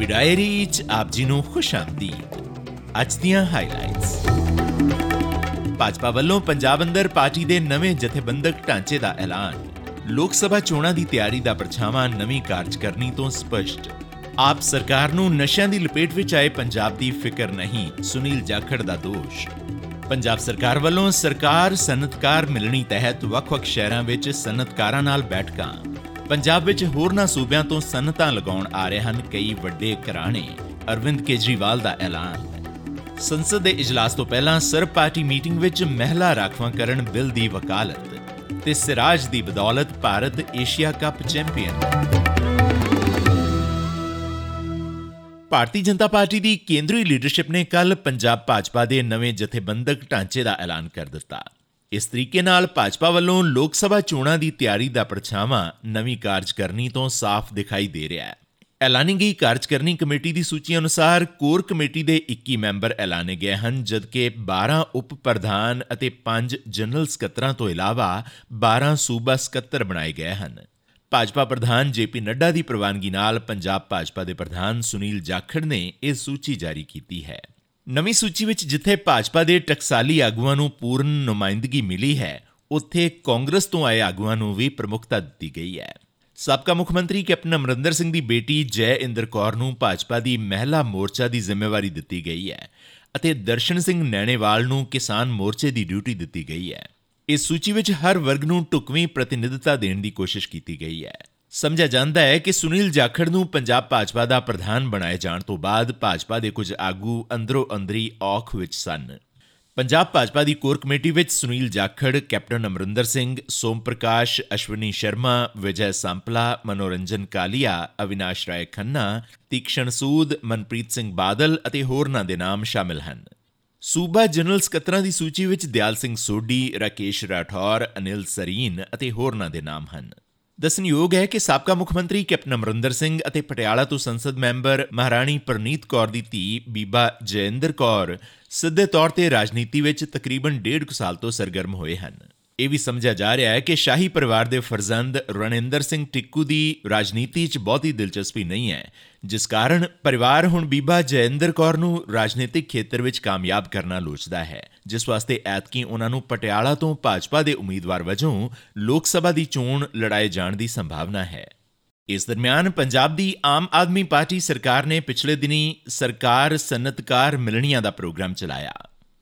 Punjabi diary ਚ ਆਪ ਜੀ ਨੂੰ ਖੁਸ਼ ਆਮਦੀਦ ਅੱਜ ਦੀਆਂ ਹਾਈਲਾਈਟਸ ਭਾਜਪਾ ਵੱਲੋਂ ਪੰਜਾਬ ਅੰਦਰ ਪਾਰਟੀ ਦੇ ਨਵੇਂ ਜਥੇਬੰਦਕ ਢਾਂਚੇ ਦਾ ਐਲਾਨ ਲੋਕ ਸਭਾ ਚੋਣਾਂ ਦੀ ਤਿਆਰੀ ਦਾ ਪਰਛਾਵਾਂ ਨਵੀਂ ਕਾਰਜਕਰਨੀ ਤੋਂ ਸਪਸ਼ਟ ਆਪ ਸਰਕਾਰ ਨੂੰ ਨਸ਼ਿਆਂ ਦੀ ਲਪੇਟ ਵਿੱਚ ਆਏ ਪੰਜਾਬ ਦੀ ਫਿਕਰ ਨਹੀਂ ਸੁਨੀਲ ਜਾਖੜ ਦਾ ਦੋਸ਼ ਪੰਜਾਬ ਸਰਕਾਰ ਵੱਲੋਂ ਸਰਕਾਰ ਸਨਅਤਕਾਰ ਮਿਲਣੀ ਤਹਿਤ ਵੱਖ-ਵੱਖ ਸ਼ਹਿਰਾਂ ਵਿੱਚ ਸਨਅਤਕਾਰਾਂ ਨਾਲ ਬੈਠਕਾਂ ਪੰਜਾਬ ਵਿੱਚ ਹੋਰਨਾਂ ਸੂਬਿਆਂ ਤੋਂ ਸਨਅਤਾਂ ਲਗਾਉਣ ਆ ਰਹੇ ਹਨ ਕਈ ਵੱਡੇ ਘਰਾਣੇ, ਅਰਵਿੰਦ ਕੇਜਰੀਵਾਲ ਦਾ ਐਲਾਨ। ਸੰਸਦ ਦੇ ਇਜਲਾਸ ਤੋਂ ਪਹਿਲਾਂ ਸਰਬ ਪਾਰਟੀ ਮੀਟਿੰਗ ਵਿੱਚ ਮਹਿਲਾ ਰਾਖਵਾਂਕਰਨ ਬਿੱਲ ਦੀ ਵਕਾਲਤ ਤੇ ਸਿਰਾਜ ਦੀ ਬਦੌਲਤ Bharat Asia cup champion. Bharatiya Janata Party ਦੀ ਕੇਂਦਰੀ ਲੀਡਰਸ਼ਿਪ ਨੇ ਕੱਲ ਪੰਜਾਬ ਭਾਜਪਾ ਦੇ ਨਵੇਂ ਜਥੇਬੰਦਕ ਢਾਂਚੇ ਦਾ ਐਲਾਨ ਕਰ ਦਿੱਤਾ। ਇਸ ਤਰੀਕੇ ਨਾਲ ਭਾਜਪਾ ਵੱਲੋਂ ਲੋਕ ਸਭਾ ਚੋਣਾਂ ਦੀ ਤਿਆਰੀ ਦਾ ਪਰਛਾਵਾਂ ਨਵੀਂ ਕਾਰਜਕਰਨੀ ਤੋਂ ਸਾਫ਼ ਦਿਖਾਈ ਦੇ ਰਿਹਾ ਹੈ। ਐਲਾਨੀ ਗਈ ਕਾਰਜਕਰਨੀ ਕਮੇਟੀ ਦੀ ਸੂਚੀ ਅਨੁਸਾਰ ਕੋਰ ਕਮੇਟੀ ਦੇ 21 ਮੈਂਬਰ ਐਲਾਨੇ ਗਏ ਹਨ, ਜਦਕਿ 12 ਉਪ ਪ੍ਰਧਾਨ ਅਤੇ 5 ਜਨਰਲ ਸਕੱਤਰਾਂ ਤੋਂ ਇਲਾਵਾ 12 ਸੂਬਾ ਸਕੱਤਰ ਬਣਾਏ ਗਏ ਹਨ। ਭਾਜਪਾ ਪ੍ਰਧਾਨ ਜੇਪੀ ਨੱਡਾ ਦੀ ਪ੍ਰਵਾਨਗੀ ਨਾਲ ਪੰਜਾਬ ਭਾਜਪਾ ਦੇ ਪ੍ਰਧਾਨ ਸੁਨੀਲ ਜਾਖੜ ਨੇ ਇਹ ਸੂਚੀ ਜਾਰੀ ਕੀਤੀ ਹੈ। ਨਵੀਂ ਸੂਚੀ ਵਿੱਚ ਜਿੱਥੇ ਭਾਜਪਾ ਦੇ ਟਕਸਾਲੀ ਆਗੂਆਂ ਨੂੰ ਪੂਰਨ ਨੁਮਾਇੰਦਗੀ ਮਿਲੀ ਹੈ, ਉੱਥੇ ਕਾਂਗਰਸ ਤੋਂ ਆਏ ਆਗੂਆਂ ਨੂੰ ਵੀ ਪ੍ਰਮੁਖਤਾ ਦਿੱਤੀ ਗਈ ਹੈ। ਸਾਬਕਾ ਮੁੱਖ ਮੰਤਰੀ ਕੈਪਟਨ ਅਮਰਿੰਦਰ ਸਿੰਘ ਦੀ ਬੇਟੀ ਜੈ ਇੰਦਰ ਕੌਰ ਨੂੰ ਭਾਜਪਾ ਦੀ ਮਹਿਲਾ ਮੋਰਚਾ ਦੀ ਜ਼ਿੰਮੇਵਾਰੀ ਦਿੱਤੀ ਗਈ ਹੈ ਅਤੇ ਦਰਸ਼ਨ ਸਿੰਘ ਨੈਣੇਵਾਲ ਨੂੰ ਕਿਸਾਨ ਮੋਰਚੇ ਦੀ ਡਿਊਟੀ ਦਿੱਤੀ ਗਈ ਹੈ। ਇਸ ਸੂਚੀ ਵਿੱਚ ਹਰ ਵਰਗ ਨੂੰ ਟੁਕਵੀਂ ਪ੍ਰਤੀਨਿਧਤਾ ਦੇਣ ਦੀ ਕੋਸ਼ਿਸ਼ ਕੀਤੀ ਗਈ ਹੈ। ਸਮਝਿਆ ਜਾਂਦਾ ਹੈ ਕਿ ਸੁਨੀਲ ਜਾਖੜ ਨੂੰ ਪੰਜਾਬ ਭਾਜਪਾ ਦਾ ਪ੍ਰਧਾਨ ਬਣਾਏ ਜਾਣ ਤੋਂ ਬਾਅਦ ਭਾਜਪਾ ਦੇ ਕੁਝ ਆਗੂ ਅੰਦਰੋਂ ਅੰਦਰੀ ਔਖ ਵਿੱਚ ਸਨ। ਪੰਜਾਬ ਭਾਜਪਾ ਦੀ ਕੋਰ ਕਮੇਟੀ ਵਿੱਚ ਸੁਨੀਲ ਜਾਖੜ, ਕੈਪਟਨ ਅਮਰਿੰਦਰ ਸਿੰਘ, ਸੋਮ ਪ੍ਰਕਾਸ਼, ਅਸ਼ਵਨੀ ਸ਼ਰਮਾ, ਵਿਜੈ ਸੰਪਲਾ, ਮਨੋਰੰਜਨ ਕਾਲੀਆ, ਅਵਿਨਾਸ਼ ਰਾਏ ਖੰਨਾ, ਤੀਕਸ਼ਣ ਸੂਦ, ਮਨਪ੍ਰੀਤ ਸਿੰਘ ਬਾਦਲ ਅਤੇ ਹੋਰਨਾਂ ਦੇ ਨਾਮ ਸ਼ਾਮਿਲ ਹਨ। ਸੂਬਾ ਜਨਰਲ ਸਕੱਤਰਾਂ ਦੀ ਸੂਚੀ ਵਿੱਚ ਦਿਆਲ ਸਿੰਘ ਸੋਢੀ, ਰਾਕੇਸ਼ ਰਾਠੌਰ, ਅਨਿਲ ਸਰੀਨ ਅਤੇ ਹੋਰਨਾਂ ਦੇ ਨਾਮ ਹਨ। ਦਸਨਯੋਗ ਹੈ ਕਿ ਸਾਬਕਾ ਮੁੱਖ ਮੰਤਰੀ ਕੈਪਟਨ ਅਮਰਿੰਦਰ ਸਿੰਘ ਅਤੇ ਪਟਿਆਲਾ ਤੋਂ ਸੰਸਦ ਮੈਂਬਰ ਮਹਾਰਾਣੀ ਪ੍ਰਨੀਤ ਕੌਰ ਦੀ ਧੀ ਬੀਬਾ ਜੈਂਦਰ ਕੌਰ ਸਿੱਧੇ ਤੌਰ ਤੇ ਰਾਜਨੀਤੀ ਵਿੱਚ ਤਕਰੀਬਨ 1.5 ਸਾਲ ਤੋਂ ਸਰਗਰਮ ਹੋਏ ਹਨ। ਇਹ ਵੀ ਸਮਝਿਆ ਜਾ ਰਿਹਾ ਹੈ ਕਿ ਸ਼ਾਹੀ ਪਰਿਵਾਰ ਦੇ ਫਰਜ਼ੰਦ ਰਣਿੰਦਰ ਸਿੰਘ ਟਿੱਕੂ ਦੀ ਰਾਜਨੀਤੀ 'ਚ ਬਹੁਤੀ ਦਿਲਚਸਪੀ ਨਹੀਂ ਹੈ, ਜਿਸ ਕਾਰਨ ਪਰਿਵਾਰ ਹੁਣ ਬੀਬਾ ਜੈਂਦਰ ਕੌਰ ਨੂੰ ਰਾਜਨੀਤਿਕ ਖੇਤਰ ਵਿੱਚ ਕਾਮਯਾਬ ਕਰਨਾ ਲੋਚਦਾ ਹੈ। ਜਿਸ ਵਾਸਤੇ ਐਤਕੀ ਉਹਨਾਂ ਨੂੰ ਪਟਿਆਲਾ ਤੋਂ ਭਾਜਪਾ ਦੇ ਉਮੀਦਵਾਰ ਵਜੋਂ ਲੋਕ ਸਭਾ ਦੀ ਚੋਣ ਲੜਾਏ ਜਾਣ ਦੀ ਸੰਭਾਵਨਾ ਹੈ। ਇਸ ਦਰਮਿਆਨ ਪੰਜਾਬ ਦੀ ਆਮ ਆਦਮੀ ਪਾਰਟੀ ਸਰਕਾਰ ਨੇ ਪਿਛਲੇ ਦਿਨੀ ਸਰਕਾਰ ਸਨਅਤਕਾਰ ਮਿਲਣੀਆਂ ਦਾ ਪ੍ਰੋਗਰਾਮ ਚਲਾਇਆ।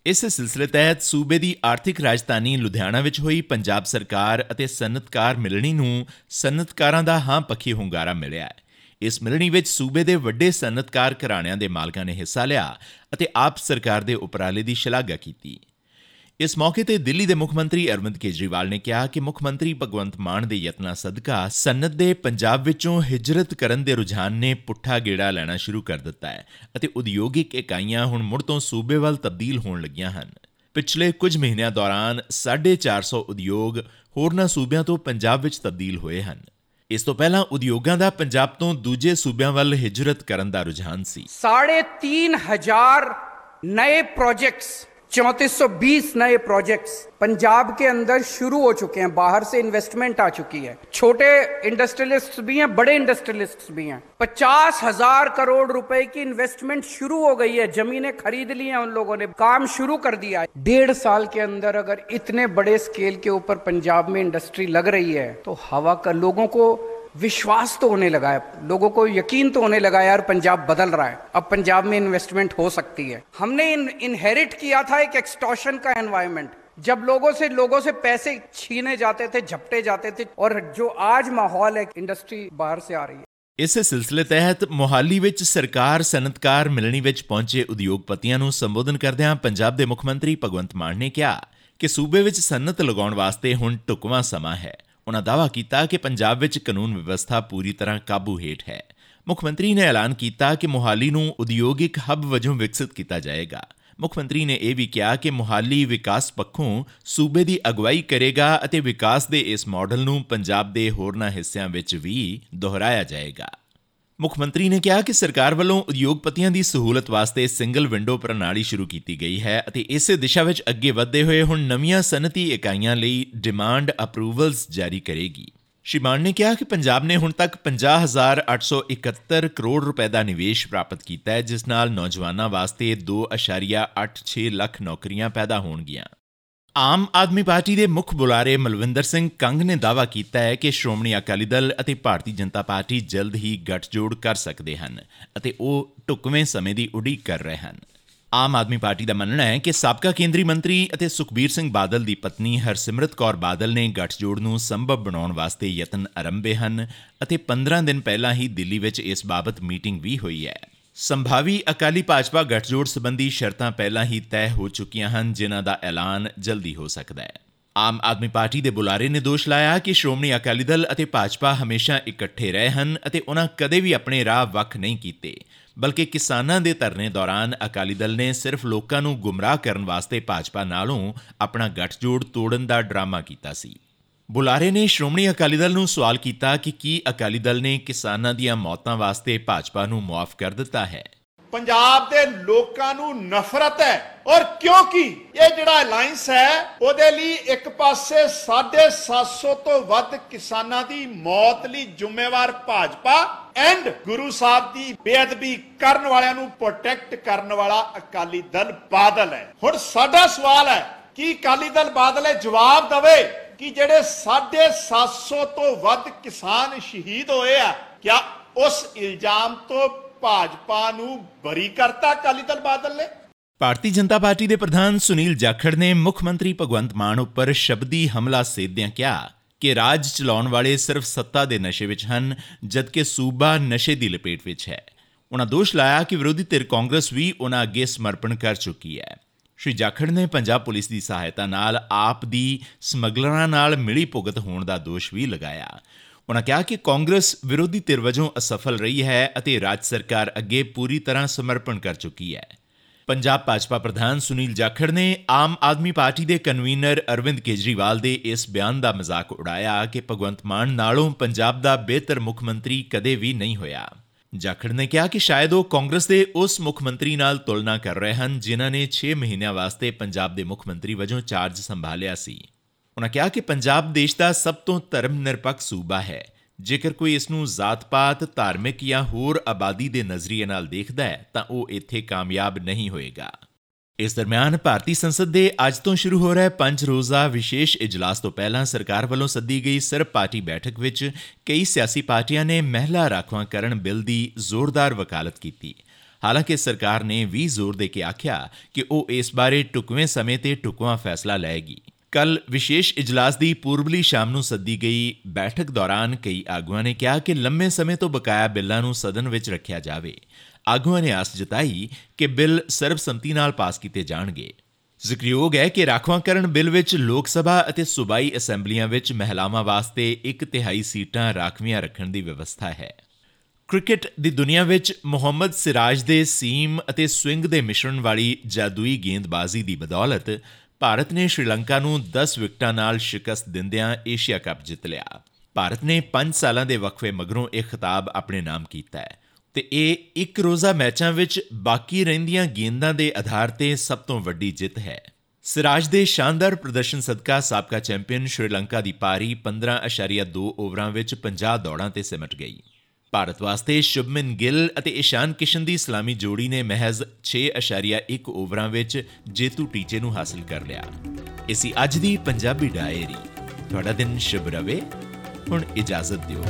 ਇਸ ਸਿਲਸਿਲੇ ਤਹਿਤ ਸੂਬੇ ਦੀ ਆਰਥਿਕ ਰਾਜਧਾਨੀ ਲੁਧਿਆਣਾ ਵਿੱਚ ਹੋਈ ਪੰਜਾਬ ਸਰਕਾਰ ਅਤੇ ਸਨਅਤਕਾਰ ਮਿਲਣੀ ਨੂੰ ਸਨਅਤਕਾਰਾਂ ਦਾ ਹਾਂ ਪੱਖੀ ਹੁੰਗਾਰਾ ਮਿਲਿਆ ਹੈ। ਇਸ ਮਿਲਣੀ ਵਿੱਚ ਸੂਬੇ ਦੇ ਵੱਡੇ ਸਨਅਤਕਾਰ ਘਰਾਣਿਆਂ ਦੇ ਮਾਲਕਾਂ ਨੇ ਹਿੱਸਾ ਲਿਆ ਅਤੇ ਆਪ ਸਰਕਾਰ ਦੇ ਉਪਰਾਲੇ ਦੀ ਸ਼ਲਾਘਾ ਕੀਤੀ। ਇਸ ਮੌਕੇ ਤੇ ਦਿੱਲੀ ਦੇ ਮੁੱਖ ਮੰਤਰੀ ਅਰਵਿੰਦ ਕੇਜਰੀਵਾਲ ਨੇ ਕਿਹਾ ਕਿ ਮੁੱਖ ਮੰਤਰੀ ਭਗਵੰਤ ਮਾਨ ਦੇ ਯਤਨਾਂ ਸਦਕਾ ਸਨਅਤ ਦੇ ਪੰਜਾਬ ਵਿੱਚੋਂ ਹਿਜਰਤ ਕਰਨ ਦੇ ਰੁਝਾਨ ਨੇ ਪੁੱਠਾ ਗੇੜਾ ਲੈਣਾ ਸ਼ੁਰੂ ਕਰ ਦਿੱਤਾ ਹੈ ਅਤੇ ਉਦਯੋਗਿਕ ਇਕਾਈਆਂ ਹੁਣ ਮੁੜ ਤੋਂ ਸੂਬੇ ਵੱਲ ਤਬਦੀਲ ਹੋਣ ਲੱਗੀਆਂ ਹਨ। ਪਿਛਲੇ ਕੁਝ ਮਹੀਨਿਆਂ ਦੌਰਾਨ 450 ਉਦਯੋਗ ਹੋਰਨਾਂ ਸੂਬਿਆਂ ਤੋਂ ਪੰਜਾਬ ਵਿੱਚ ਤਬਦੀਲ ਹੋਏ ਹਨ। ਇਸ ਤੋਂ ਪਹਿਲਾਂ ਉਦਯੋਗਾਂ ਦਾ ਪੰਜਾਬ ਤੋਂ ਦੂਜੇ ਸੂਬਿਆਂ ਵੱਲ ਹਿਜਰਤ ਕਰਨ ਦਾ ਰੁਝਾਨ ਸੀ। 3500 ਨਏ ਪ੍ਰੋਜੈਕਟਸ 3420 नए प्रोजेक्ट्स पंजाब के अंदर शुरू हो चुके हैं, बाहर से इन्वेस्टमेंट आ चुकी है। छोटे इंडस्ट्रियलिस्ट भी हैं, बड़े इंडस्ट्रियलिस्ट भी हैं। पचास हज़ार करोड़ रुपए की इन्वेस्टमेंट शुरू हो गई है, जमीनें खरीद ली हैं उन लोगों ने, काम शुरू कर दिया है। डेढ़ साल के अंदर अगर इतने बड़े स्केल के ऊपर पंजाब में इंडस्ट्री लग रही है तो हवा का, लोगों को विश्वास तो होने लगा है लोगों को यकीन तो होने लगा यार पंजाब बदल रहा है अब पंजाब में इन्वेस्टमेंट हो सकती है हमने इन, इनहेरिट किया था एक एक्सटॉर्शन का एनवायरनमेंट जब लोगों से लोगों से पैसे छीने जाते थे झपटे जाते थे और जो आज माहौल है इंडस्ट्री बाहर से आ रही है ਇਸੇ ਸਿਲਸਿਲੇ ਤਹਿਤ ਮੋਹਾਲੀ ਵਿੱਚ ਸਰਕਾਰ ਸਨਅਤਕਾਰ ਮਿਲਣੀ ਵਿੱਚ ਪਹੁੰਚੇ ਉਦਯੋਗਪਤੀਆਂ ਨੂੰ ਸੰਬੋਧਨ ਕਰਦਿਆਂ ਪੰਜਾਬ ਦੇ ਮੁੱਖ ਮੰਤਰੀ ਭਗਵੰਤ ਮਾਨ ਨੇ ਕਿਹਾ ਕਿ ਸੂਬੇ ਵਿੱਚ ਸਨਅਤ ਲਗਾਉਣ ਵਾਸਤੇ ਹੁਣ ਟੁਕਵਾ ਸਮਾਂ ਹੈ ਉਹਨਾਂ ਦਾਅਵਾ ਕੀਤਾ ਕਿ ਪੰਜਾਬ ਵਿੱਚ ਕਾਨੂੰਨ ਵਿਵਸਥਾ ਪੂਰੀ ਤਰ੍ਹਾਂ ਕਾਬੂ ਹੇਠ ਹੈ। ਮੁੱਖ ਮੰਤਰੀ ਨੇ ਐਲਾਨ ਕੀਤਾ ਕਿ ਮੁਹਾਲੀ ਨੂੰ ਉਦਯੋਗਿਕ ਹੱਬ ਵਜੋਂ ਵਿਕਸਿਤ ਕੀਤਾ ਜਾਏਗਾ। ਮੁੱਖ ਮੰਤਰੀ ਨੇ ਇਹ ਵੀ ਕਿਹਾ ਕਿ ਮੁਹਾਲੀ ਵਿਕਾਸ ਪੱਖੋਂ ਸੂਬੇ ਦੀ ਅਗਵਾਈ ਕਰੇਗਾ ਅਤੇ ਵਿਕਾਸ ਦੇ ਇਸ ਮਾਡਲ ਨੂੰ ਪੰਜਾਬ ਦੇ ਹੋਰਨਾਂ ਹਿੱਸਿਆਂ ਵਿੱਚ ਵੀ ਦੁਹਰਾਇਆ ਜਾਏਗਾ। ਮੁੱਖ ਮੰਤਰੀ ਨੇ ਕਿਹਾ ਕਿ ਸਰਕਾਰ ਵੱਲੋਂ ਉਦਯੋਗਪਤੀਆਂ ਦੀ ਸਹੂਲਤ ਵਾਸਤੇ ਸਿੰਗਲ ਵਿੰਡੋ ਪ੍ਰਣਾਲੀ ਸ਼ੁਰੂ ਕੀਤੀ ਗਈ ਹੈ ਅਤੇ ਇਸੇ ਦਿਸ਼ਾ ਵਿੱਚ ਅੱਗੇ ਵਧਦੇ ਹੋਏ ਹੁਣ ਨਵੀਆਂ ਸਨਅਤੀ ਇਕਾਈਆਂ ਲਈ ਡਿਮਾਂਡ ਅਪਰੂਵਲਸ ਜਾਰੀ ਕਰੇਗੀ। ਸ਼੍ਰੀ ਮਾਨ ਨੇ ਕਿਹਾ ਕਿ ਪੰਜਾਬ ਨੇ ਹੁਣ ਤੱਕ 50871 ਕਰੋੜ ਰੁਪਏ ਦਾ ਨਿਵੇਸ਼ ਪ੍ਰਾਪਤ ਕੀਤਾ ਹੈ, ਜਿਸ ਨਾਲ ਨੌਜਵਾਨਾਂ ਵਾਸਤੇ 2.86 ਲੱਖ ਨੌਕਰੀਆਂ ਪੈਦਾ ਹੋਣਗੀਆਂ। ਆਮ ਆਦਮੀ ਪਾਰਟੀ ਦੇ ਮੁੱਖ ਬੁਲਾਰੇ ਮਲਵਿੰਦਰ ਸਿੰਘ ਕੰਗ ਨੇ ਦਾਅਵਾ ਕੀਤਾ ਹੈ ਕਿ ਸ਼੍ਰੋਮਣੀ ਅਕਾਲੀ ਦਲ ਅਤੇ ਭਾਰਤੀ ਜਨਤਾ ਪਾਰਟੀ ਜਲਦ ਹੀ ਗੱਠਜੋੜ ਕਰ ਸਕਦੇ ਹਨ ਅਤੇ ਉਹ ਟੁਕਵੇਂ ਸਮੇਂ ਦੀ ਉਡੀਕ ਕਰ ਰਹੇ ਹਨ। ਆਮ ਆਦਮੀ ਪਾਰਟੀ ਦਾ ਮੰਨਣਾ ਹੈ ਕਿ ਸਾਬਕਾ ਕੇਂਦਰੀ ਮੰਤਰੀ ਅਤੇ ਸੁਖਬੀਰ ਸਿੰਘ ਬਾਦਲ ਦੀ ਪਤਨੀ ਹਰਸਿਮਰਤ ਕੌਰ ਬਾਦਲ ਨੇ ਗੱਠਜੋੜ ਨੂੰ ਸੰਭਵ ਬਣਾਉਣ ਵਾਸਤੇ ਯਤਨ ਆਰੰਭੇ ਹਨ ਅਤੇ 15 ਦਿਨ ਪਹਿਲਾਂ ਹੀ ਦਿੱਲੀ ਵਿੱਚ ਇਸ ਬਾਬਤ ਮੀਟਿੰਗ ਵੀ ਹੋਈ ਹੈ। ਸੰਭਾਵੀ ਅਕਾਲੀ ਭਾਜਪਾ ਗੱਠਜੋੜ ਸੰਬੰਧੀ ਸ਼ਰਤਾਂ ਪਹਿਲਾਂ ਹੀ ਤੈਅ ਹੋ ਚੁੱਕੀਆਂ ਹਨ, ਜਿਨ੍ਹਾਂ ਦਾ ਐਲਾਨ ਜਲਦੀ ਹੋ ਸਕਦਾ ਹੈ। ਆਮ ਆਦਮੀ ਪਾਰਟੀ ਦੇ ਬੁਲਾਰੇ ਨੇ ਦੋਸ਼ ਲਾਇਆ ਕਿ ਸ਼੍ਰੋਮਣੀ ਅਕਾਲੀ ਦਲ ਅਤੇ ਭਾਜਪਾ ਹਮੇਸ਼ਾ ਇਕੱਠੇ ਰਹੇ ਹਨ ਅਤੇ ਉਹਨਾਂ ਕਦੇ ਵੀ ਆਪਣੇ ਰਾਹ ਵੱਖ ਨਹੀਂ ਕੀਤੇ, ਬਲਕਿ ਕਿਸਾਨਾਂ ਦੇ ਧਰਨੇ ਦੌਰਾਨ ਅਕਾਲੀ ਦਲ ਨੇ ਸਿਰਫ ਲੋਕਾਂ ਨੂੰ ਗੁੰਮਰਾਹ ਕਰਨ ਵਾਸਤੇ ਭਾਜਪਾ ਨਾਲੋਂ ਆਪਣਾ ਗੱਠਜੋੜ ਤੋੜਨ ਦਾ ਡਰਾਮਾ ਕੀਤਾ ਸੀ। ਬੁਲਾਰੇ ਨੇ ਸ਼੍ਰੋਮਣੀ ਅਕਾਲੀ ਦਲ ਨੂੰ ਸਵਾਲ ਕੀਤਾ ਕਿ ਕੀ ਅਕਾਲੀ ਦਲ ਨੇ ਕਿਸਾਨਾਂ ਦੀਆਂ ਮੌਤਾਂ ਵਾਸਤੇ ਭਾਜਪਾ ਨੂੰ ਮੁਆਫ ਕਰ ਦਿੱਤਾ ਹੈ। ਪੰਜਾਬ ਦੇ ਲੋਕਾਂ ਨੂੰ ਨਫ਼ਰਤ ਹੈ। ਔਰ ਕਿਉਂਕਿ ਇਹ ਜਿਹੜਾ ਅਲਾਈਅੰਸ ਹੈ, ਉਹਦੇ ਲਈ ਇੱਕ ਪਾਸੇ 750 ਤੋਂ ਵੱਧ ਕਿਸਾਨਾਂ ਦੀ ਮੌਤ ਲਈ ਜ਼ਿੰਮੇਵਾਰ ਭਾਜਪਾ ਐਂਡ ਗੁਰੂ ਸਾਹਿਬ ਦੀ ਬੇਅਦਬੀ ਕਰਨ ਵਾਲਿਆਂ ਨੂੰ ਪ੍ਰੋਟੈਕਟ ਕਰਨ ਵਾਲਾ ਅਕਾਲੀ ਦਲ ਬਾਦਲ ਹੈ। ਹੁਣ ਸਾਡਾ ਸਵਾਲ ਹੈ, ਕਿ ਅਕਾਲੀ ਦਲ ਬਾਦਲ ਇਹ ਜਵਾਬ ਦਵੇ? ਕਿ ਜਿਹੜੇ 750 ਤੋਂ ਵੱਧ ਕਿਸਾਨ ਸ਼ਹੀਦ ਹੋਏ ਆ, ਕਿਆ ਉਸ ਇਲਜ਼ਾਮ ਤੋਂ ਭਾਜਪਾ ਨੂੰ ਬਰੀ ਕਰਤਾ ਅਕਾਲੀ ਦਲ ਬਾਦਲ ਨੇ? ਭਾਰਤੀ ਜਨਤਾ ਪਾਰਟੀ ਦੇ ਪ੍ਰਧਾਨ ਸੁਨੀਲ ਜਾਖੜ ਨੇ ਮੁੱਖ ਮੰਤਰੀ ਭਗਵੰਤ ਮਾਨ ਉੱਪਰ ਸ਼ਬਦੀ ਹਮਲਾ ਸੇਧਦਿਆਂ ਕਿਹਾ ਕਿ ਰਾਜ ਚਲਾਉਣ ਵਾਲੇ ਸਿਰਫ ਸੱਤਾ ਦੇ ਨਸ਼ੇ ਵਿੱਚ ਹਨ, ਜਦਕਿ ਸੂਬਾ ਨਸ਼ੇ ਦੀ ਲਪੇਟ ਵਿੱਚ ਹੈ। ਉਹਨਾਂ ਦੋਸ਼ ਲਾਇਆ ਕਿ ਵਿਰੋਧੀ ਧਿਰ ਕਾਂਗਰਸ ਵੀ ਉਹਨਾਂ ਅੱਗੇ ਸਮਰਪਣ ਕਰ ਚੁੱਕੀ ਹੈ। ਸ਼੍ਰੀ ਜਾਖੜ ਨੇ ਪੰਜਾਬ ਪੁਲਿਸ ਦੀ ਸਹਾਇਤਾ ਨਾਲ ਆਪ ਦੀ ਸਮਗਲਰਾਂ ਨਾਲ ਮਿਲੀ ਭੁਗਤ ਹੋਣ ਦਾ ਦੋਸ਼ ਵੀ ਲਗਾਇਆ। ਉਹਨਾਂ ਕਿਹਾ ਕਿ ਕਾਂਗਰਸ ਵਿਰੋਧੀ ਧਿਰ ਵਜੋਂ ਅਸਫਲ ਰਹੀ ਹੈ ਅਤੇ ਰਾਜ ਸਰਕਾਰ ਅੱਗੇ ਪੂਰੀ ਤਰ੍ਹਾਂ ਸਮਰਪਣ ਕਰ ਚੁੱਕੀ ਹੈ। ਪੰਜਾਬ ਭਾਜਪਾ ਪ੍ਰਧਾਨ ਸੁਨੀਲ ਜਾਖੜ ਨੇ ਆਮ ਆਦਮੀ ਪਾਰਟੀ ਦੇ ਕਨਵੀਨਰ ਅਰਵਿੰਦ ਕੇਜਰੀਵਾਲ ਦੇ ਇਸ ਬਿਆਨ ਦਾ ਮਜ਼ਾਕ ਉਡਾਇਆ ਕਿ ਭਗਵੰਤ ਮਾਨ ਨਾਲੋਂ ਪੰਜਾਬ ਦਾ ਬਿਹਤਰ ਮੁੱਖ ਮੰਤਰੀ ਕਦੇ ਵੀ ਨਹੀਂ ਹੋਇਆ। ਜਾਖੜ ਨੇ ਕਿਹਾ ਕਿ ਸ਼ਾਇਦ ਉਹ ਕਾਂਗਰਸ ਦੇ ਉਸ ਮੁੱਖ ਮੰਤਰੀ ਨਾਲ ਤੁਲਨਾ ਕਰ ਰਹੇ ਹਨ, ਜਿਨ੍ਹਾਂ ਨੇ 6 ਮਹੀਨਿਆਂ ਵਾਸਤੇ ਪੰਜਾਬ ਦੇ ਮੁੱਖ ਮੰਤਰੀ ਵਜੋਂ ਚਾਰਜ ਸੰਭਾਲਿਆ ਸੀ। ਉਹਨਾਂ ਕਿਹਾ ਕਿ ਪੰਜਾਬ ਦੇਸ਼ ਦਾ ਸਭ ਤੋਂ ਧਰਮ ਨਿਰਪੱਖ ਸੂਬਾ ਹੈ। ਜੇਕਰ ਕੋਈ ਇਸ ਨੂੰ ਜ਼ਾਤ-ਪਾਤ, ਧਾਰਮਿਕ ਜਾਂ ਹੋਰ ਆਬਾਦੀ ਦੇ ਨਜ਼ਰੀਏ ਨਾਲ ਦੇਖਦਾ ਹੈ, ਤਾਂ ਉਹ ਇੱਥੇ ਕਾਮਯਾਬ ਨਹੀਂ ਹੋਏਗਾ। ਇਸ ਦਰਮਿਆਨ ਭਾਰਤੀ ਸੰਸਦ ਦੇ ਅੱਜ ਤੋਂ ਸ਼ੁਰੂ ਹੋ ਰਿਹਾ ਪੰਜ ਰੋਜ਼ਾ ਵਿਸ਼ੇਸ਼ ਇਜਲਾਸ ਤੋਂ ਪਹਿਲਾਂ ਸਰਕਾਰ ਵੱਲੋਂ ਸੱਦੀ ਗਈ ਸਰਬ ਪਾਰਟੀ ਬੈਠਕ ਵਿੱਚ ਕਈ ਸਿਆਸੀ ਪਾਰਟੀਆਂ ਨੇ ਮਹਿਲਾ ਰਾਖਵਾਂਕਰਨ ਬਿੱਲ ਦੀ ਜ਼ੋਰਦਾਰ ਵਕਾਲਤ ਕੀਤੀ। ਹਾਲਾਂਕਿ ਸਰਕਾਰ ਨੇ ਵੀ ਜ਼ੋਰ ਦੇ ਕੇ ਆਖਿਆ ਕਿ ਉਹ ਇਸ ਬਾਰੇ ਟੁਕਵੇਂ ਸਮੇਂ ਤੇ ਟੁਕਵਾ ਫੈਸਲਾ ਲਏਗੀ। ਕੱਲ ਵਿਸ਼ੇਸ਼ ਇਜਲਾਸ ਦੀ ਪੂਰਬਲੀ ਸ਼ਾਮ ਨੂੰ ਸੱਦੀ ਗਈ ਬੈਠਕ ਦੌਰਾਨ ਕਈ ਆਗੂਆਂ ਨੇ ਕਿਹਾ ਕਿ ਲੰਮੇ ਸਮੇਂ ਤੋਂ ਬਕਾਇਆ ਬਿੱਲਾਂ ਨੂੰ ਸਦਨ ਵਿੱਚ ਰੱਖਿਆ ਜਾਵੇ। ਆਗੂਆਂ ਨੇ ਆਸ ਜਤਾਈ ਕਿ ਬਿੱਲ ਸਰਬਸੰਮਤੀ ਨਾਲ ਪਾਸ ਕੀਤੇ ਜਾਣਗੇ। ਜ਼ਿਕਰਯੋਗ ਹੈ ਕਿ ਰਾਖਵਾਂਕਰਨ ਬਿੱਲ ਵਿੱਚ ਲੋਕ ਸਭਾ ਅਤੇ ਸੂਬਾਈ ਅਸੈਂਬਲੀਆਂ ਵਿੱਚ ਮਹਿਲਾਵਾਂ ਵਾਸਤੇ ਇੱਕ ਤਿਹਾਈ ਸੀਟਾਂ ਰਾਖਵੀਆਂ ਰੱਖਣ ਦੀ ਵਿਵਸਥਾ ਹੈ। ਕ੍ਰਿਕਟ ਦੀ ਦੁਨੀਆ ਵਿੱਚ ਮੁਹੰਮਦ ਸਿਰਾਜ ਦੇ ਸੀਮ ਅਤੇ ਸਵਿੰਗ ਦੇ ਮਿਸ਼ਰਣ ਵਾਲੀ ਜਾਦੂਈ ਗੇਂਦਬਾਜ਼ੀ ਦੀ ਬਦੌਲਤ ਭਾਰਤ ਨੇ ਸ਼੍ਰੀਲੰਕਾ ਨੂੰ 10 ਵਿਕਟਾਂ ਨਾਲ ਸ਼ਿਕਸਤ ਦਿੰਦਿਆਂ ਏਸ਼ੀਆ ਕੱਪ ਜਿੱਤ ਲਿਆ। ਭਾਰਤ ਨੇ 5 ਸਾਲਾਂ ਦੇ ਵਕਫੇ ਮਗਰੋਂ ਇਹ ਖਿਤਾਬ ਆਪਣੇ ਨਾਮ ਕੀਤਾ ਹੈ ਤੇ ਇਹ ਇੱਕ ਰੋਜ਼ਾ ਮੈਚਾਂ ਵਿੱਚ ਬਾਕੀ ਰਹਿੰਦੀਆਂ ਗੇਂਦਾਂ ਦੇ ਆਧਾਰ ਤੇ ਸਭ ਤੋਂ ਵੱਡੀ ਜਿੱਤ ਹੈ। ਸਿਰਾਜ ਦੇ ਸ਼ਾਨਦਾਰ ਪ੍ਰਦਰਸ਼ਨ ਸਦਕਾ ਸਾਬਕਾ ਚੈਂਪੀਅਨ ਸ਼੍ਰੀਲੰਕਾ ਦੀ ਪਾਰੀ 15.2 ਓਵਰਾਂ ਵਿੱਚ 50 ਦੌੜਾਂ ਤੇ ਸਿਮਟ ਗਈ। ਭਾਰਤ ਵਾਸਤੇ ਸ਼ੁਭਮਨ ਗਿੱਲ ਅਤੇ ਇਸ਼ਾਨ ਕਿਸ਼ਨ ਦੀ ਸਲਾਮੀ ਜੋੜੀ ਨੇ ਮਹਿਜ਼ 6.1 ਓਵਰਾਂ ਵਿੱਚ ਜੇਤੂ ਟੀਚੇ ਨੂੰ ਹਾਸਲ ਕਰ ਲਿਆ। ਇਸੀ ਅੱਜ ਦੀ ਪੰਜਾਬੀ ਡਾਇਰੀ। ਤੁਹਾਡਾ ਦਿਨ ਸ਼ੁਭ ਰਵੇ। ਹੁਣ ਇਜਾਜ਼ਤ ਦਿਓ।